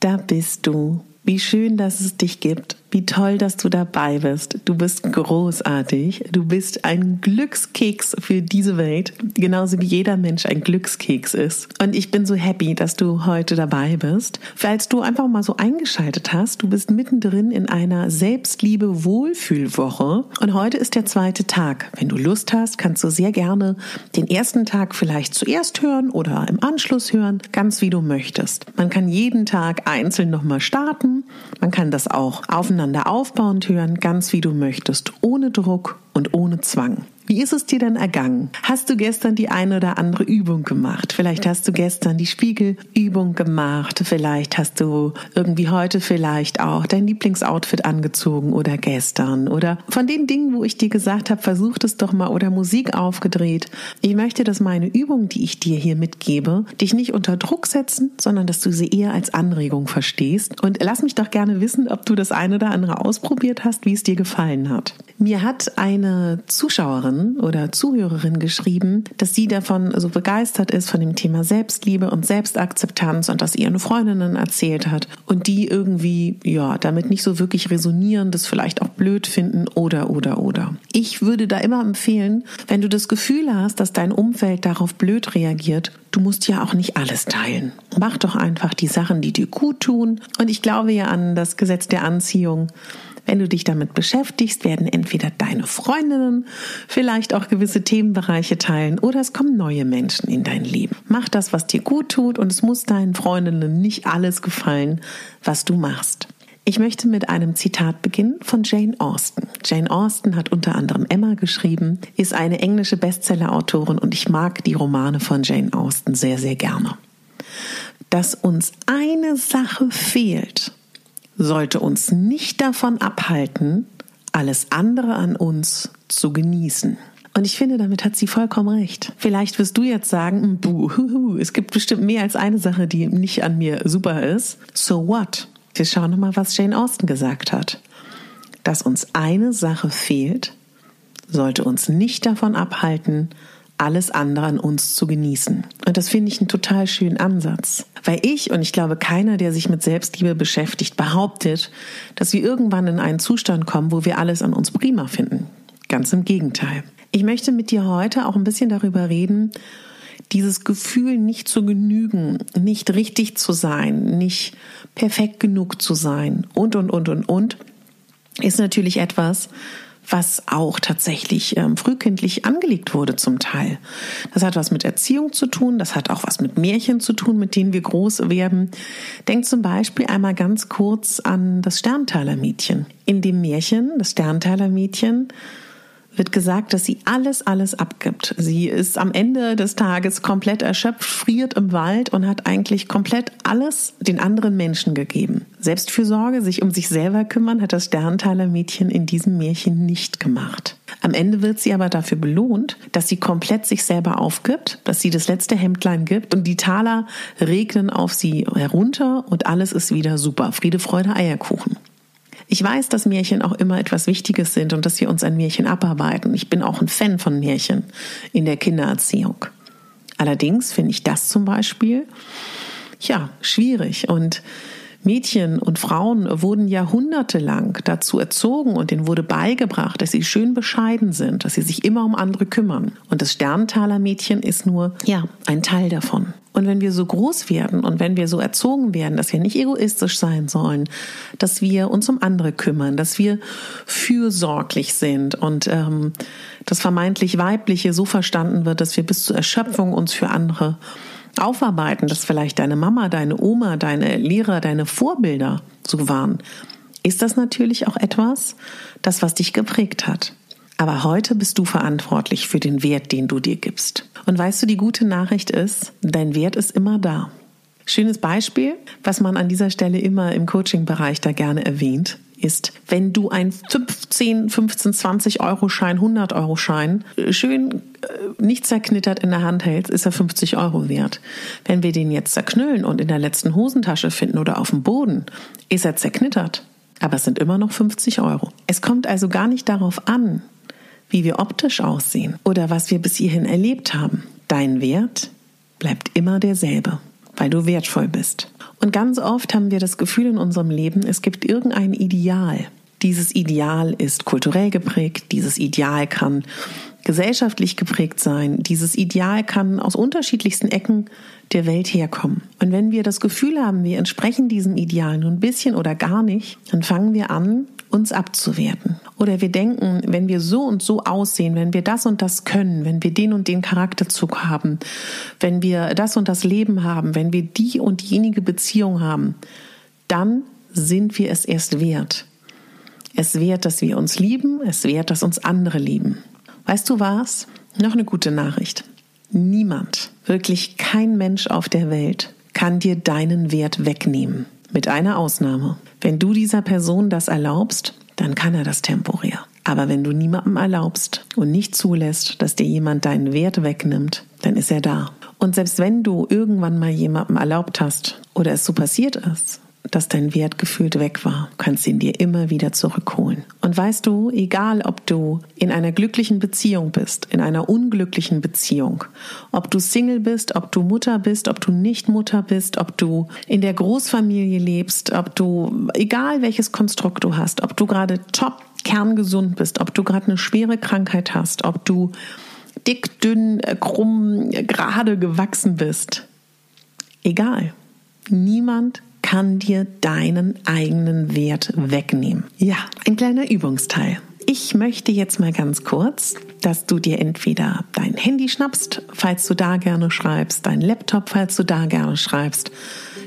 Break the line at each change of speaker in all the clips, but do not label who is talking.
Da bist du. Wie schön, dass es dich gibt. Wie toll, dass du dabei bist. Du bist großartig. Du bist ein Glückskeks für diese Welt, genauso wie jeder Mensch ein Glückskeks ist. Und ich bin so happy, dass du heute dabei bist. Falls du einfach mal so eingeschaltet hast, du bist mittendrin in einer Selbstliebe-Wohlfühlwoche. Und heute ist der zweite Tag. Wenn du Lust hast, kannst du sehr gerne den ersten Tag vielleicht zuerst hören oder im Anschluss hören, ganz wie du möchtest. Man kann jeden Tag einzeln nochmal starten. Man kann das auch aufeinander aufbauend hören, ganz wie du möchtest, ohne Druck und ohne Zwang. Wie ist es dir denn ergangen? Hast du gestern die eine oder andere Übung gemacht? Vielleicht hast du gestern die Spiegelübung gemacht. Vielleicht hast du irgendwie heute vielleicht auch dein Lieblingsoutfit angezogen oder gestern oder von den Dingen, wo ich dir gesagt habe, versuch es doch mal oder Musik aufgedreht. Ich möchte, dass meine Übung, die ich dir hier mitgebe, dich nicht unter Druck setzen, sondern dass du sie eher als Anregung verstehst. Und lass mich doch gerne wissen, ob du das eine oder andere ausprobiert hast, wie es dir gefallen hat. Mir hat eine Zuschauerin oder Zuhörerin geschrieben, dass sie davon so begeistert ist von dem Thema Selbstliebe und Selbstakzeptanz und dass ihren Freundinnen erzählt hat und die irgendwie, ja, damit nicht so wirklich resonieren, das vielleicht auch blöd finden oder, oder, oder. Ich würde da immer empfehlen, wenn du das Gefühl hast, dass dein Umfeld darauf blöd reagiert, du musst ja auch nicht alles teilen. Mach doch einfach die Sachen, die dir gut tun. Und ich glaube ja an das Gesetz der Anziehung. Wenn du dich damit beschäftigst, werden entweder deine Freundinnen vielleicht auch gewisse Themenbereiche teilen oder es kommen neue Menschen in dein Leben. Mach das, was dir gut tut und es muss deinen Freundinnen nicht alles gefallen, was du machst. Ich möchte mit einem Zitat beginnen von Jane Austen. Jane Austen hat unter anderem Emma geschrieben, ist eine englische Bestsellerautorin und ich mag die Romane von Jane Austen sehr, sehr gerne. Dass uns eine Sache fehlt, sollte uns nicht davon abhalten, alles andere an uns zu genießen. Und ich finde, damit hat sie vollkommen recht. Vielleicht wirst du jetzt sagen, buh, huhu, es gibt bestimmt mehr als eine Sache, die nicht an mir super ist. So what? Wir schauen nochmal, was Jane Austen gesagt hat. Dass uns eine Sache fehlt, sollte uns nicht davon abhalten, alles andere an uns zu genießen. Und das finde ich einen total schönen Ansatz. Weil ich, und ich glaube keiner, der sich mit Selbstliebe beschäftigt, behauptet, dass wir irgendwann in einen Zustand kommen, wo wir alles an uns prima finden. Ganz im Gegenteil. Ich möchte mit dir heute auch ein bisschen darüber reden, dieses Gefühl nicht zu genügen, nicht richtig zu sein, nicht perfekt genug zu sein und, und, und, und, und, ist natürlich etwas, was auch tatsächlich ähm, frühkindlich angelegt wurde zum Teil. Das hat was mit Erziehung zu tun, das hat auch was mit Märchen zu tun, mit denen wir groß werden. Denk zum Beispiel einmal ganz kurz an das Sterntaler Mädchen. In dem Märchen, das Sterntaler Mädchen, wird gesagt, dass sie alles, alles abgibt. Sie ist am Ende des Tages komplett erschöpft, friert im Wald und hat eigentlich komplett alles den anderen Menschen gegeben. Selbstfürsorge, sich um sich selber kümmern, hat das Sterntaler Mädchen in diesem Märchen nicht gemacht. Am Ende wird sie aber dafür belohnt, dass sie komplett sich selber aufgibt, dass sie das letzte Hemdlein gibt und die Taler regnen auf sie herunter und alles ist wieder super. Friede, Freude, Eierkuchen. Ich weiß, dass Märchen auch immer etwas Wichtiges sind und dass wir uns an Märchen abarbeiten. Ich bin auch ein Fan von Märchen in der Kindererziehung. Allerdings finde ich das zum Beispiel, ja, schwierig und Mädchen und Frauen wurden jahrhundertelang dazu erzogen und denen wurde beigebracht, dass sie schön bescheiden sind, dass sie sich immer um andere kümmern. Und das Sterntaler Mädchen ist nur, ja, ein Teil davon. Und wenn wir so groß werden und wenn wir so erzogen werden, dass wir nicht egoistisch sein sollen, dass wir uns um andere kümmern, dass wir fürsorglich sind und ähm, das vermeintlich Weibliche so verstanden wird, dass wir bis zur Erschöpfung uns für andere aufarbeiten, dass vielleicht deine Mama, deine Oma, deine Lehrer, deine Vorbilder so waren, ist das natürlich auch etwas, das was dich geprägt hat. Aber heute bist du verantwortlich für den Wert, den du dir gibst. Und weißt du, die gute Nachricht ist, dein Wert ist immer da. Schönes Beispiel, was man an dieser Stelle immer im Coaching-Bereich da gerne erwähnt, ist, wenn du ein 15, 15, 20 Euro Schein, 100 Euro Schein äh, schön äh, nicht zerknittert in der Hand hältst, ist er 50 Euro wert. Wenn wir den jetzt zerknüllen und in der letzten Hosentasche finden oder auf dem Boden, ist er zerknittert. Aber es sind immer noch 50 Euro. Es kommt also gar nicht darauf an, wie wir optisch aussehen oder was wir bis hierhin erlebt haben. Dein Wert bleibt immer derselbe, weil du wertvoll bist. Und ganz oft haben wir das Gefühl in unserem Leben, es gibt irgendein Ideal. Dieses Ideal ist kulturell geprägt, dieses Ideal kann gesellschaftlich geprägt sein, dieses Ideal kann aus unterschiedlichsten Ecken der Welt herkommen. Und wenn wir das Gefühl haben, wir entsprechen diesem Ideal nur ein bisschen oder gar nicht, dann fangen wir an, uns abzuwerten. Oder wir denken, wenn wir so und so aussehen, wenn wir das und das können, wenn wir den und den Charakterzug haben, wenn wir das und das Leben haben, wenn wir die und jenige Beziehung haben, dann sind wir es erst wert. Es wert, dass wir uns lieben, es wert, dass uns andere lieben. Weißt du was? Noch eine gute Nachricht. Niemand, wirklich kein Mensch auf der Welt kann dir deinen Wert wegnehmen. Mit einer Ausnahme. Wenn du dieser Person das erlaubst, dann kann er das temporär. Aber wenn du niemandem erlaubst und nicht zulässt, dass dir jemand deinen Wert wegnimmt, dann ist er da. Und selbst wenn du irgendwann mal jemandem erlaubt hast oder es so passiert ist, dass dein Wert gefühlt weg war, kannst ihn dir immer wieder zurückholen. Und weißt du, egal ob du in einer glücklichen Beziehung bist, in einer unglücklichen Beziehung, ob du Single bist, ob du Mutter bist, ob du nicht Mutter bist, ob du in der Großfamilie lebst, ob du, egal welches Konstrukt du hast, ob du gerade top kerngesund bist, ob du gerade eine schwere Krankheit hast, ob du dick, dünn, krumm, gerade gewachsen bist, egal. Niemand kann dir deinen eigenen Wert wegnehmen. Ja, ein kleiner Übungsteil. Ich möchte jetzt mal ganz kurz, dass du dir entweder dein Handy schnappst, falls du da gerne schreibst, dein Laptop, falls du da gerne schreibst,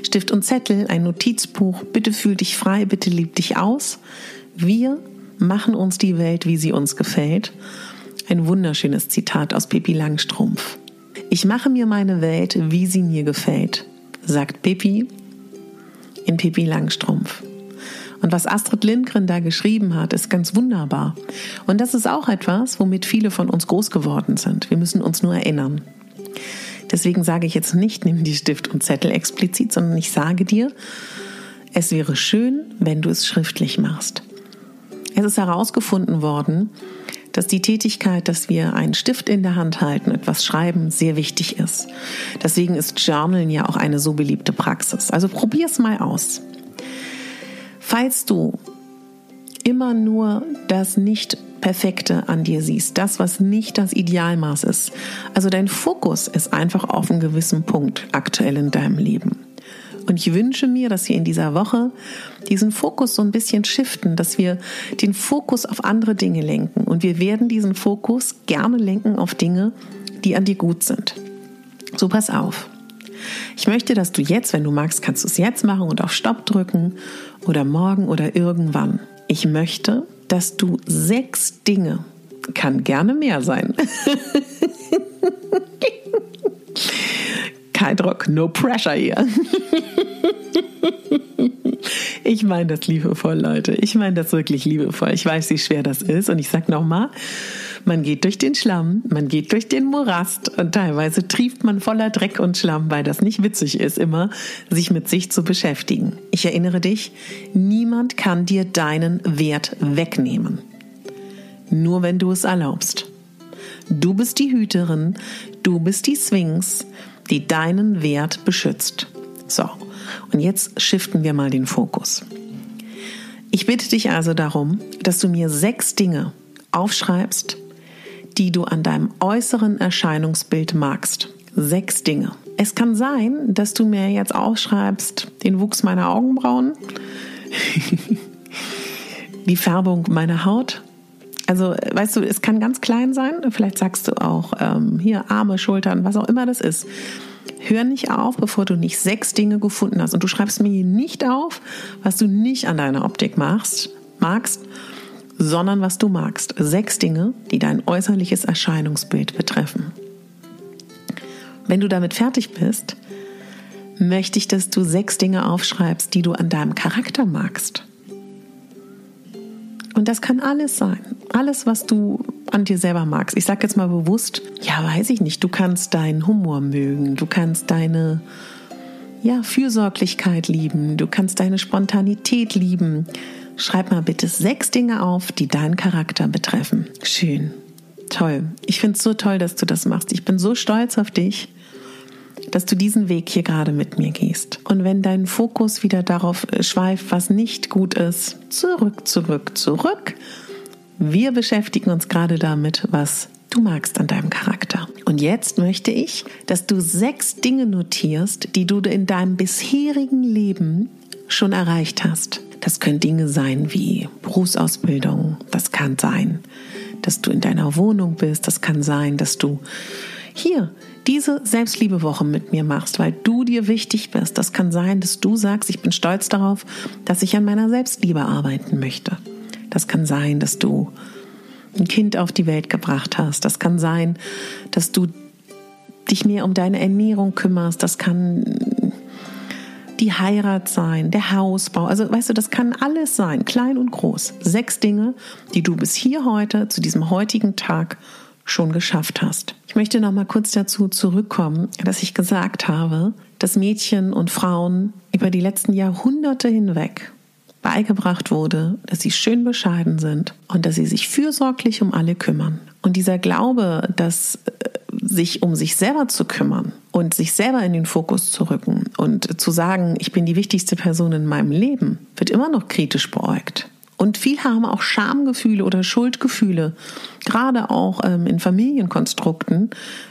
Stift und Zettel, ein Notizbuch. Bitte fühl dich frei, bitte lieb dich aus. Wir machen uns die Welt, wie sie uns gefällt. Ein wunderschönes Zitat aus Pippi Langstrumpf. Ich mache mir meine Welt, wie sie mir gefällt, sagt Pippi in Pippi Langstrumpf. Und was Astrid Lindgren da geschrieben hat, ist ganz wunderbar. Und das ist auch etwas, womit viele von uns groß geworden sind. Wir müssen uns nur erinnern. Deswegen sage ich jetzt nicht, nimm die Stift und Zettel explizit, sondern ich sage dir, es wäre schön, wenn du es schriftlich machst. Es ist herausgefunden worden, dass die Tätigkeit, dass wir einen Stift in der Hand halten, etwas schreiben, sehr wichtig ist. Deswegen ist Journalen ja auch eine so beliebte Praxis. Also probier es mal aus. Falls du immer nur das nicht Perfekte an dir siehst, das, was nicht das Idealmaß ist. Also dein Fokus ist einfach auf einem gewissen Punkt aktuell in deinem Leben. Und ich wünsche mir, dass wir in dieser Woche diesen Fokus so ein bisschen shiften, dass wir den Fokus auf andere Dinge lenken. Und wir werden diesen Fokus gerne lenken auf Dinge, die an dir gut sind. So pass auf. Ich möchte, dass du jetzt, wenn du magst, kannst du es jetzt machen und auf Stopp drücken oder morgen oder irgendwann. Ich möchte, dass du sechs Dinge, kann gerne mehr sein. Kein Druck, no pressure hier. Ich meine das liebevoll, Leute. Ich meine das wirklich liebevoll. Ich weiß, wie schwer das ist. Und ich sage nochmal, man geht durch den Schlamm, man geht durch den Morast und teilweise trieft man voller Dreck und Schlamm, weil das nicht witzig ist, immer sich mit sich zu beschäftigen. Ich erinnere dich, niemand kann dir deinen Wert wegnehmen. Nur wenn du es erlaubst. Du bist die Hüterin, Du bist die Sphinx, die deinen Wert beschützt. So, und jetzt shiften wir mal den Fokus. Ich bitte dich also darum, dass du mir sechs Dinge aufschreibst, die du an deinem äußeren Erscheinungsbild magst. Sechs Dinge. Es kann sein, dass du mir jetzt aufschreibst den Wuchs meiner Augenbrauen, die Färbung meiner Haut. Also, weißt du, es kann ganz klein sein. Vielleicht sagst du auch ähm, hier Arme, Schultern, was auch immer das ist. Hör nicht auf, bevor du nicht sechs Dinge gefunden hast. Und du schreibst mir hier nicht auf, was du nicht an deiner Optik machst, magst, sondern was du magst. Sechs Dinge, die dein äußerliches Erscheinungsbild betreffen. Wenn du damit fertig bist, möchte ich, dass du sechs Dinge aufschreibst, die du an deinem Charakter magst. Und das kann alles sein. Alles, was du an dir selber magst. Ich sage jetzt mal bewusst, ja, weiß ich nicht, du kannst deinen Humor mögen, du kannst deine ja, Fürsorglichkeit lieben, du kannst deine Spontanität lieben. Schreib mal bitte sechs Dinge auf, die deinen Charakter betreffen. Schön. Toll. Ich finde es so toll, dass du das machst. Ich bin so stolz auf dich dass du diesen Weg hier gerade mit mir gehst. Und wenn dein Fokus wieder darauf schweift, was nicht gut ist, zurück, zurück, zurück. Wir beschäftigen uns gerade damit, was du magst an deinem Charakter. Und jetzt möchte ich, dass du sechs Dinge notierst, die du in deinem bisherigen Leben schon erreicht hast. Das können Dinge sein wie Berufsausbildung, das kann sein, dass du in deiner Wohnung bist, das kann sein, dass du hier diese Selbstliebewoche mit mir machst, weil du dir wichtig bist. Das kann sein, dass du sagst, ich bin stolz darauf, dass ich an meiner Selbstliebe arbeiten möchte. Das kann sein, dass du ein Kind auf die Welt gebracht hast. Das kann sein, dass du dich mehr um deine Ernährung kümmerst. Das kann die Heirat sein, der Hausbau. Also weißt du, das kann alles sein, klein und groß. Sechs Dinge, die du bis hier heute, zu diesem heutigen Tag schon geschafft hast. Ich möchte noch mal kurz dazu zurückkommen, dass ich gesagt habe, dass Mädchen und Frauen über die letzten Jahrhunderte hinweg beigebracht wurde, dass sie schön bescheiden sind und dass sie sich fürsorglich um alle kümmern. Und dieser Glaube, dass äh, sich um sich selber zu kümmern und sich selber in den Fokus zu rücken und zu sagen, ich bin die wichtigste Person in meinem Leben, wird immer noch kritisch beäugt. Und viele haben auch Schamgefühle oder Schuldgefühle, gerade auch ähm, in Familienkonstrukten,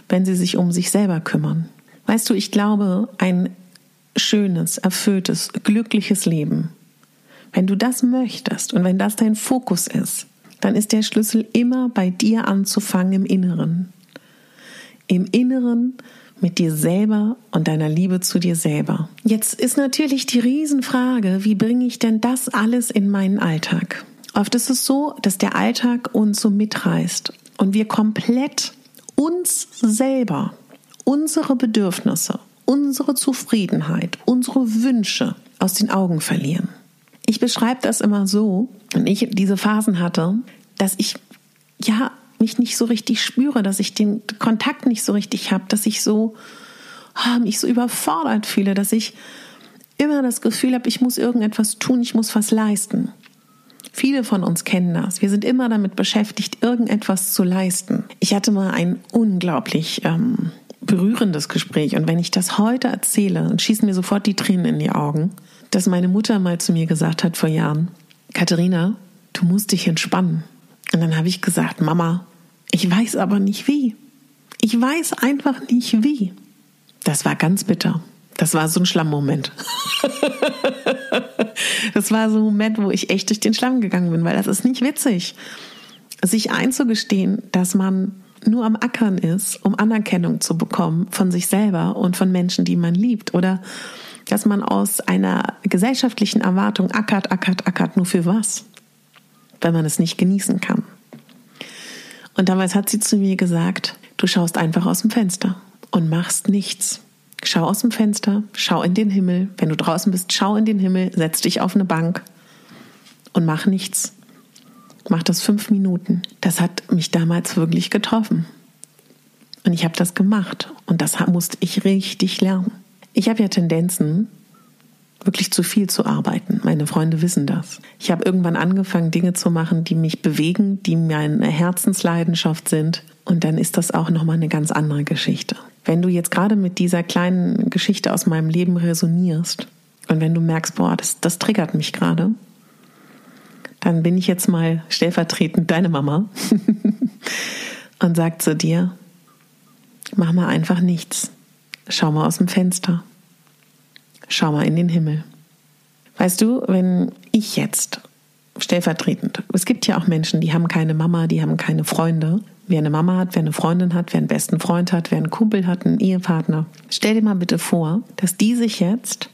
wenn sie sich um sich selber kümmern. Weißt du, ich glaube, ein schönes, erfülltes, glückliches Leben, wenn du das möchtest und wenn das dein Fokus ist, dann ist der Schlüssel immer bei dir anzufangen im Inneren. Im Inneren mit dir selber und deiner Liebe zu dir selber. Jetzt ist natürlich die Riesenfrage, wie bringe ich denn das alles in meinen Alltag? Oft ist es so, dass der Alltag uns so mitreißt und wir komplett uns selber, unsere Bedürfnisse, unsere Zufriedenheit, unsere Wünsche aus den Augen verlieren. Ich beschreibe das immer so, wenn ich diese Phasen hatte, dass ich ja mich nicht so richtig spüre, dass ich den Kontakt nicht so richtig habe, dass ich so oh, mich so überfordert fühle, dass ich immer das Gefühl habe, ich muss irgendetwas tun, ich muss was leisten. Viele von uns kennen das. Wir sind immer damit beschäftigt, irgendetwas zu leisten. Ich hatte mal ein unglaublich ähm, berührendes Gespräch und wenn ich das heute erzähle, dann schießen mir sofort die Tränen in die Augen, dass meine Mutter mal zu mir gesagt hat vor Jahren, Katharina, du musst dich entspannen. Und dann habe ich gesagt, Mama, ich weiß aber nicht wie. Ich weiß einfach nicht wie. Das war ganz bitter. Das war so ein Schlammmoment. das war so ein Moment, wo ich echt durch den Schlamm gegangen bin, weil das ist nicht witzig. Sich einzugestehen, dass man nur am Ackern ist, um Anerkennung zu bekommen von sich selber und von Menschen, die man liebt. Oder dass man aus einer gesellschaftlichen Erwartung ackert, ackert, ackert, nur für was? Wenn man es nicht genießen kann. Und damals hat sie zu mir gesagt, du schaust einfach aus dem Fenster und machst nichts. Schau aus dem Fenster, schau in den Himmel. Wenn du draußen bist, schau in den Himmel, setz dich auf eine Bank und mach nichts. Mach das fünf Minuten. Das hat mich damals wirklich getroffen. Und ich habe das gemacht und das musste ich richtig lernen. Ich habe ja Tendenzen, wirklich zu viel zu arbeiten. Meine Freunde wissen das. Ich habe irgendwann angefangen, Dinge zu machen, die mich bewegen, die meine Herzensleidenschaft sind. Und dann ist das auch nochmal eine ganz andere Geschichte. Wenn du jetzt gerade mit dieser kleinen Geschichte aus meinem Leben resonierst und wenn du merkst, boah, das, das triggert mich gerade, dann bin ich jetzt mal stellvertretend deine Mama und sag zu dir, mach mal einfach nichts. Schau mal aus dem Fenster. Schau mal in den Himmel. Weißt du, wenn ich jetzt stellvertretend, es gibt ja auch Menschen, die haben keine Mama, die haben keine Freunde. Wer eine Mama hat, wer eine Freundin hat, wer einen besten Freund hat, wer einen Kumpel hat, einen Ehepartner. Stell dir mal bitte vor, dass die sich jetzt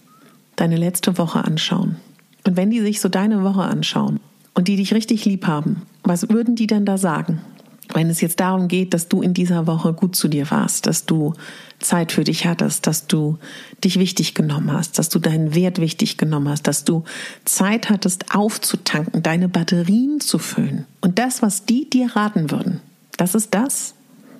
deine letzte Woche anschauen. Und wenn die sich so deine Woche anschauen und die dich richtig lieb haben, was würden die denn da sagen? Wenn es jetzt darum geht, dass du in dieser Woche gut zu dir warst, dass du Zeit für dich hattest, dass du dich wichtig genommen hast, dass du deinen Wert wichtig genommen hast, dass du Zeit hattest aufzutanken, deine Batterien zu füllen. Und das, was die dir raten würden, das ist das,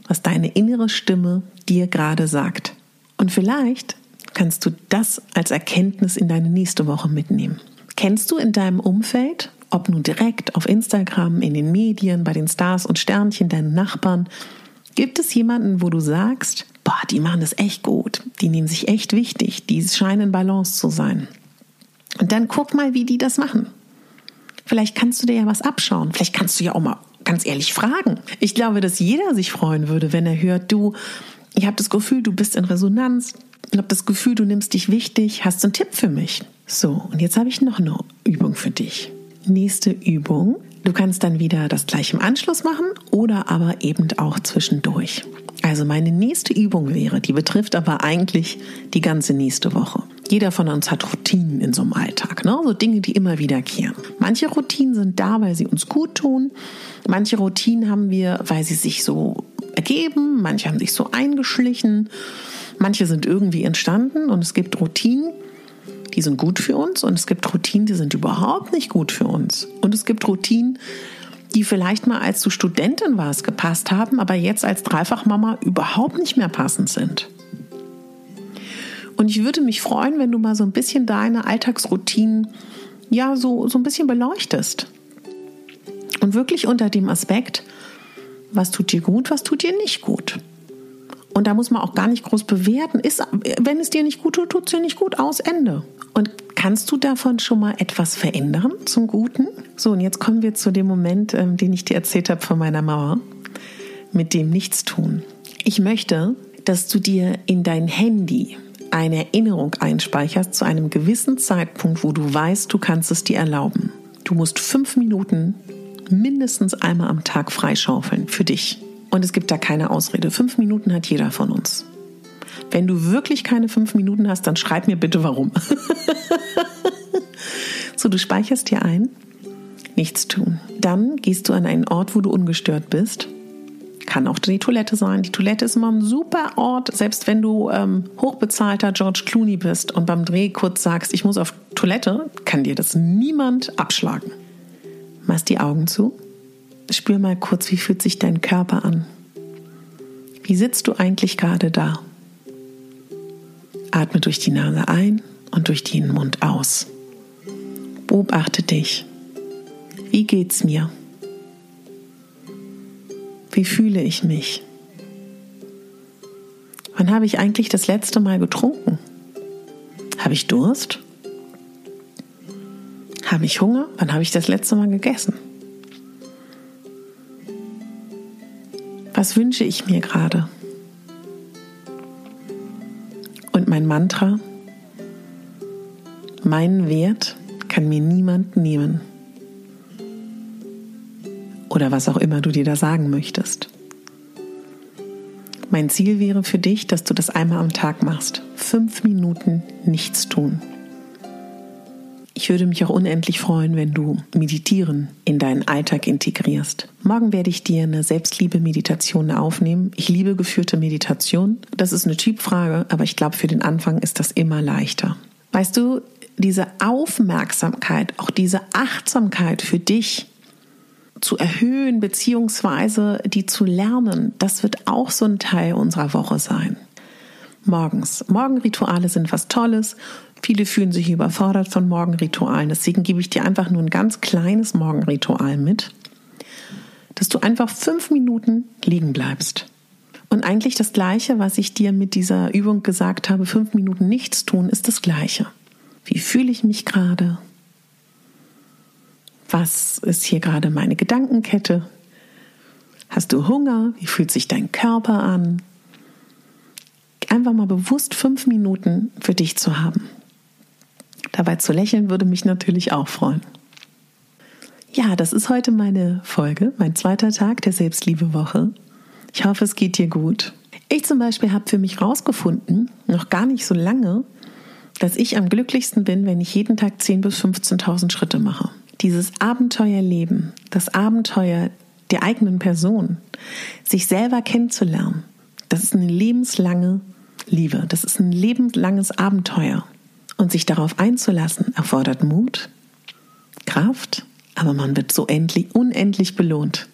was deine innere Stimme dir gerade sagt. Und vielleicht kannst du das als Erkenntnis in deine nächste Woche mitnehmen. Kennst du in deinem Umfeld, ob nun direkt auf Instagram, in den Medien, bei den Stars und Sternchen, deinen Nachbarn, gibt es jemanden, wo du sagst, boah, die machen das echt gut, die nehmen sich echt wichtig, die scheinen in Balance zu sein. Und dann guck mal, wie die das machen. Vielleicht kannst du dir ja was abschauen. Vielleicht kannst du ja auch mal ganz ehrlich fragen. Ich glaube, dass jeder sich freuen würde, wenn er hört, du, ich habe das Gefühl, du bist in Resonanz, ich habe das Gefühl, du nimmst dich wichtig, hast einen Tipp für mich? So, und jetzt habe ich noch eine Übung für dich. Nächste Übung. Du kannst dann wieder das gleich im Anschluss machen oder aber eben auch zwischendurch. Also meine nächste Übung wäre, die betrifft aber eigentlich die ganze nächste Woche. Jeder von uns hat Routinen in so einem Alltag, ne? so Dinge, die immer wiederkehren. Manche Routinen sind da, weil sie uns gut tun. Manche Routinen haben wir, weil sie sich so ergeben. Manche haben sich so eingeschlichen. Manche sind irgendwie entstanden und es gibt Routinen, die sind gut für uns und es gibt Routinen, die sind überhaupt nicht gut für uns. Und es gibt Routinen, die vielleicht mal als du Studentin warst gepasst haben, aber jetzt als Dreifachmama überhaupt nicht mehr passend sind. Und ich würde mich freuen, wenn du mal so ein bisschen deine Alltagsroutinen ja so, so ein bisschen beleuchtest. Und wirklich unter dem Aspekt, was tut dir gut, was tut dir nicht gut. Und da muss man auch gar nicht groß bewerten. Ist, wenn es dir nicht gut tut, tut es dir nicht gut aus, Ende. Und kannst du davon schon mal etwas verändern zum Guten? So, und jetzt kommen wir zu dem Moment, ähm, den ich dir erzählt habe von meiner Mauer, mit dem Nichtstun. Ich möchte, dass du dir in dein Handy eine Erinnerung einspeicherst zu einem gewissen Zeitpunkt, wo du weißt, du kannst es dir erlauben. Du musst fünf Minuten mindestens einmal am Tag freischaufeln für dich. Und es gibt da keine Ausrede. Fünf Minuten hat jeder von uns. Wenn du wirklich keine fünf Minuten hast, dann schreib mir bitte warum. so, du speicherst dir ein, nichts tun. Dann gehst du an einen Ort, wo du ungestört bist. Kann auch die Toilette sein. Die Toilette ist immer ein super Ort, selbst wenn du ähm, hochbezahlter George Clooney bist und beim Dreh kurz sagst, ich muss auf Toilette, kann dir das niemand abschlagen. Machst die Augen zu Spür mal kurz, wie fühlt sich dein Körper an? Wie sitzt du eigentlich gerade da? Atme durch die Nase ein und durch den Mund aus. Beobachte dich. Wie geht's mir? Wie fühle ich mich? Wann habe ich eigentlich das letzte Mal getrunken? Habe ich Durst? Habe ich Hunger? Wann habe ich das letzte Mal gegessen? Was wünsche ich mir gerade? Und mein Mantra, meinen Wert kann mir niemand nehmen. Oder was auch immer du dir da sagen möchtest. Mein Ziel wäre für dich, dass du das einmal am Tag machst. Fünf Minuten nichts tun. Ich würde mich auch unendlich freuen, wenn du Meditieren in deinen Alltag integrierst. Morgen werde ich dir eine Selbstliebe-Meditation aufnehmen. Ich liebe geführte Meditation. Das ist eine Typfrage, aber ich glaube, für den Anfang ist das immer leichter. Weißt du, diese Aufmerksamkeit, auch diese Achtsamkeit für dich zu erhöhen, beziehungsweise die zu lernen, das wird auch so ein Teil unserer Woche sein morgens. Morgenrituale sind was Tolles. Viele fühlen sich überfordert von Morgenritualen. Deswegen gebe ich dir einfach nur ein ganz kleines Morgenritual mit. dass du einfach fünf Minuten liegen bleibst. Und eigentlich das Gleiche, was ich dir mit dieser Übung gesagt habe, fünf Minuten nichts tun, ist das Gleiche. Wie fühle ich mich gerade? Was ist hier gerade meine Gedankenkette? Hast du Hunger? Wie fühlt sich dein Körper an? Einfach mal bewusst fünf Minuten für dich zu haben. Dabei zu lächeln würde mich natürlich auch freuen. Ja, das ist heute meine Folge, mein zweiter Tag der Selbstliebewoche. Ich hoffe, es geht dir gut. Ich zum Beispiel habe für mich rausgefunden, noch gar nicht so lange, dass ich am glücklichsten bin, wenn ich jeden Tag 10.000 bis 15.000 Schritte mache. Dieses Abenteuerleben, das Abenteuer der eigenen Person, sich selber kennenzulernen, das ist eine lebenslange Liebe, das ist ein lebenslanges Abenteuer. Und sich darauf einzulassen, erfordert Mut, Kraft, aber man wird so endlich, unendlich belohnt.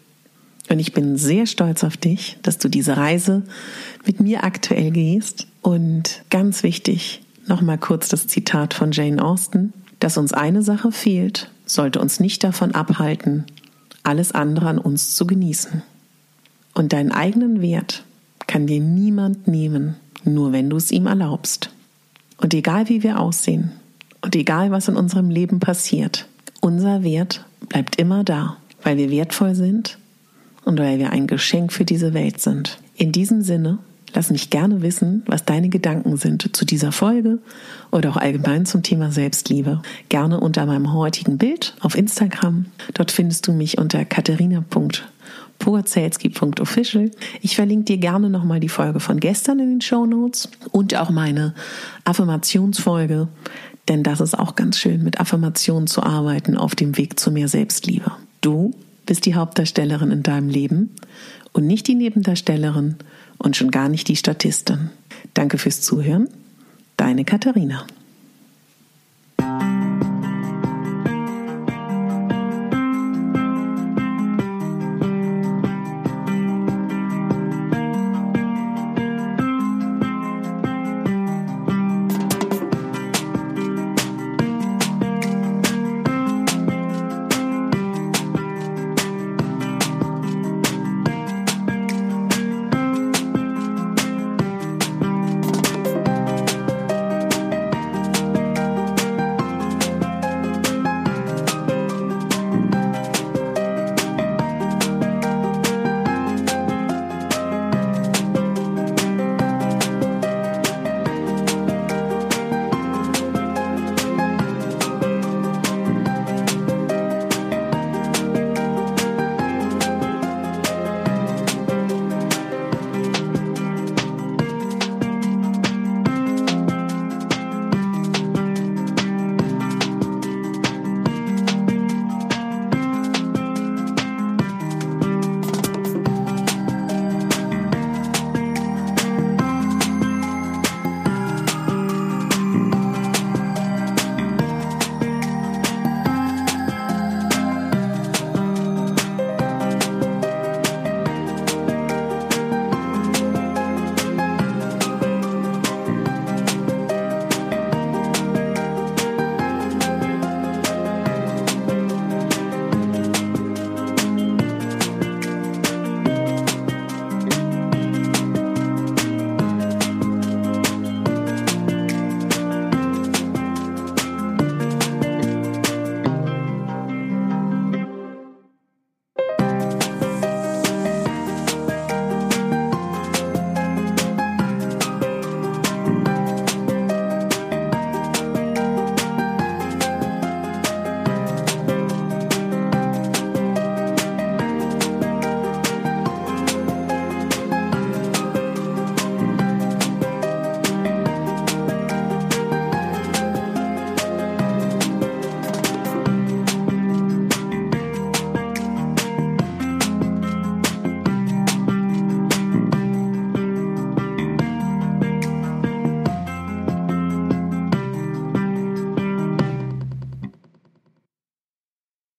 Und ich bin sehr stolz auf dich, dass du diese Reise mit mir aktuell gehst. Und ganz wichtig, nochmal kurz das Zitat von Jane Austen, dass uns eine Sache fehlt, sollte uns nicht davon abhalten, alles andere an uns zu genießen. Und deinen eigenen Wert kann dir niemand nehmen, nur wenn du es ihm erlaubst. Und egal wie wir aussehen und egal was in unserem Leben passiert, unser Wert bleibt immer da, weil wir wertvoll sind und weil wir ein Geschenk für diese Welt sind. In diesem Sinne, lass mich gerne wissen, was deine Gedanken sind zu dieser Folge oder auch allgemein zum Thema Selbstliebe. Gerne unter meinem heutigen Bild auf Instagram. Dort findest du mich unter katharina.pogazelski.official. Ich verlinke dir gerne nochmal die Folge von gestern in den Show Notes und auch meine Affirmationsfolge, denn das ist auch ganz schön, mit Affirmationen zu arbeiten auf dem Weg zu mehr Selbstliebe. Du bist die Hauptdarstellerin in deinem Leben und nicht die Nebendarstellerin und schon gar nicht die Statistin. Danke fürs Zuhören. Deine Katharina.